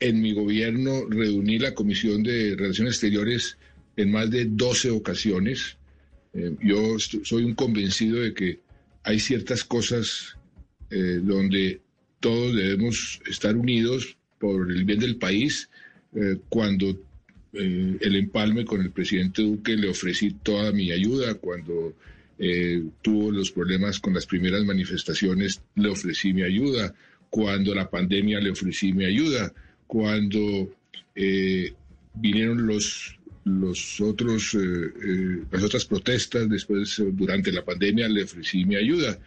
en mi gobierno reuní la Comisión de Relaciones Exteriores en más de 12 ocasiones. Eh, yo soy un convencido de que hay ciertas cosas eh, donde todos debemos estar unidos por el bien del país. Eh, cuando el empalme con el presidente Duque le ofrecí toda mi ayuda, cuando tuvo los problemas con las primeras manifestaciones le ofrecí mi ayuda, cuando la pandemia le ofrecí mi ayuda, cuando vinieron los los otros, eh, eh, las otras protestas después, eh, durante la pandemia, le ofrecí mi ayuda.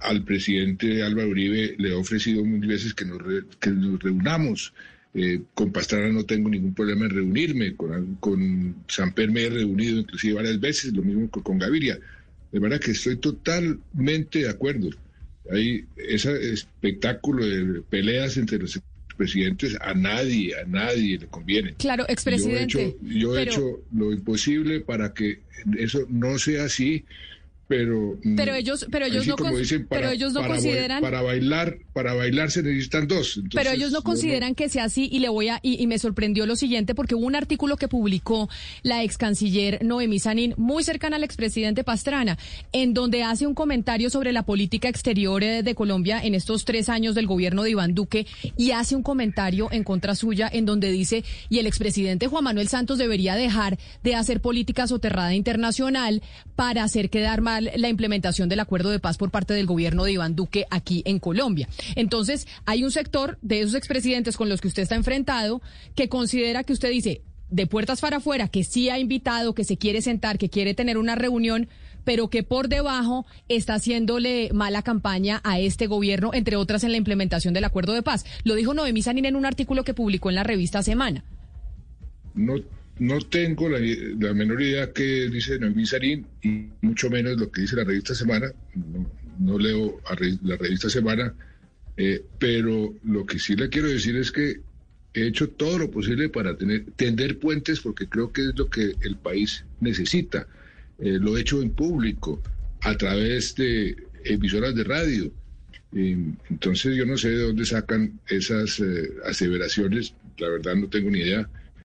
al presidente Álvaro Uribe le he ofrecido muchas veces que nos, que nos reunamos. con Pastrana no tengo ningún problema en reunirme, con, con Samper me he reunido inclusive varias veces, lo mismo con, con Gaviria. De verdad que estoy totalmente de acuerdo. Hay ese espectáculo de peleas entre los presidentes, a nadie, a nadie le conviene. Claro, expresidente. Yo he hecho, lo imposible para que eso no sea así pero mm, pero ellos pero ellos no pero ellos no consideran para bailar para bailar se necesitan dos. Pero ellos no consideran que sea así y le voy a y, me sorprendió lo siguiente porque hubo un artículo que publicó la ex canciller Noemí Sanín muy cercana al expresidente Pastrana en donde hace un comentario sobre la política exterior eh, de Colombia en estos tres años del gobierno de Iván Duque y hace un comentario en contra suya en donde dice y el expresidente Juan Manuel Santos debería dejar de hacer política soterrada internacional para hacer quedar mal la implementación del acuerdo de paz por parte del gobierno de Iván Duque aquí en Colombia. Entonces, hay un sector de esos expresidentes con los que usted está enfrentado que considera que usted dice de puertas para afuera que sí ha invitado, que se quiere sentar, que quiere tener una reunión, pero que por debajo está haciéndole mala campaña a este gobierno, entre otras en la implementación del acuerdo de paz. Lo dijo Noemí Sanín en un artículo que publicó en la revista Semana. No no tengo la, menor idea que dice Noemí Sarín y mucho menos lo que dice la revista Semana. No, leo la revista Semana, eh, pero lo que sí le quiero decir es que he hecho todo lo posible para tener, tender puentes porque creo que es lo que el país necesita. Eh, lo he hecho en público, a través de emisoras de radio. entonces yo no sé de dónde sacan esas eh, aseveraciones, la verdad no tengo ni idea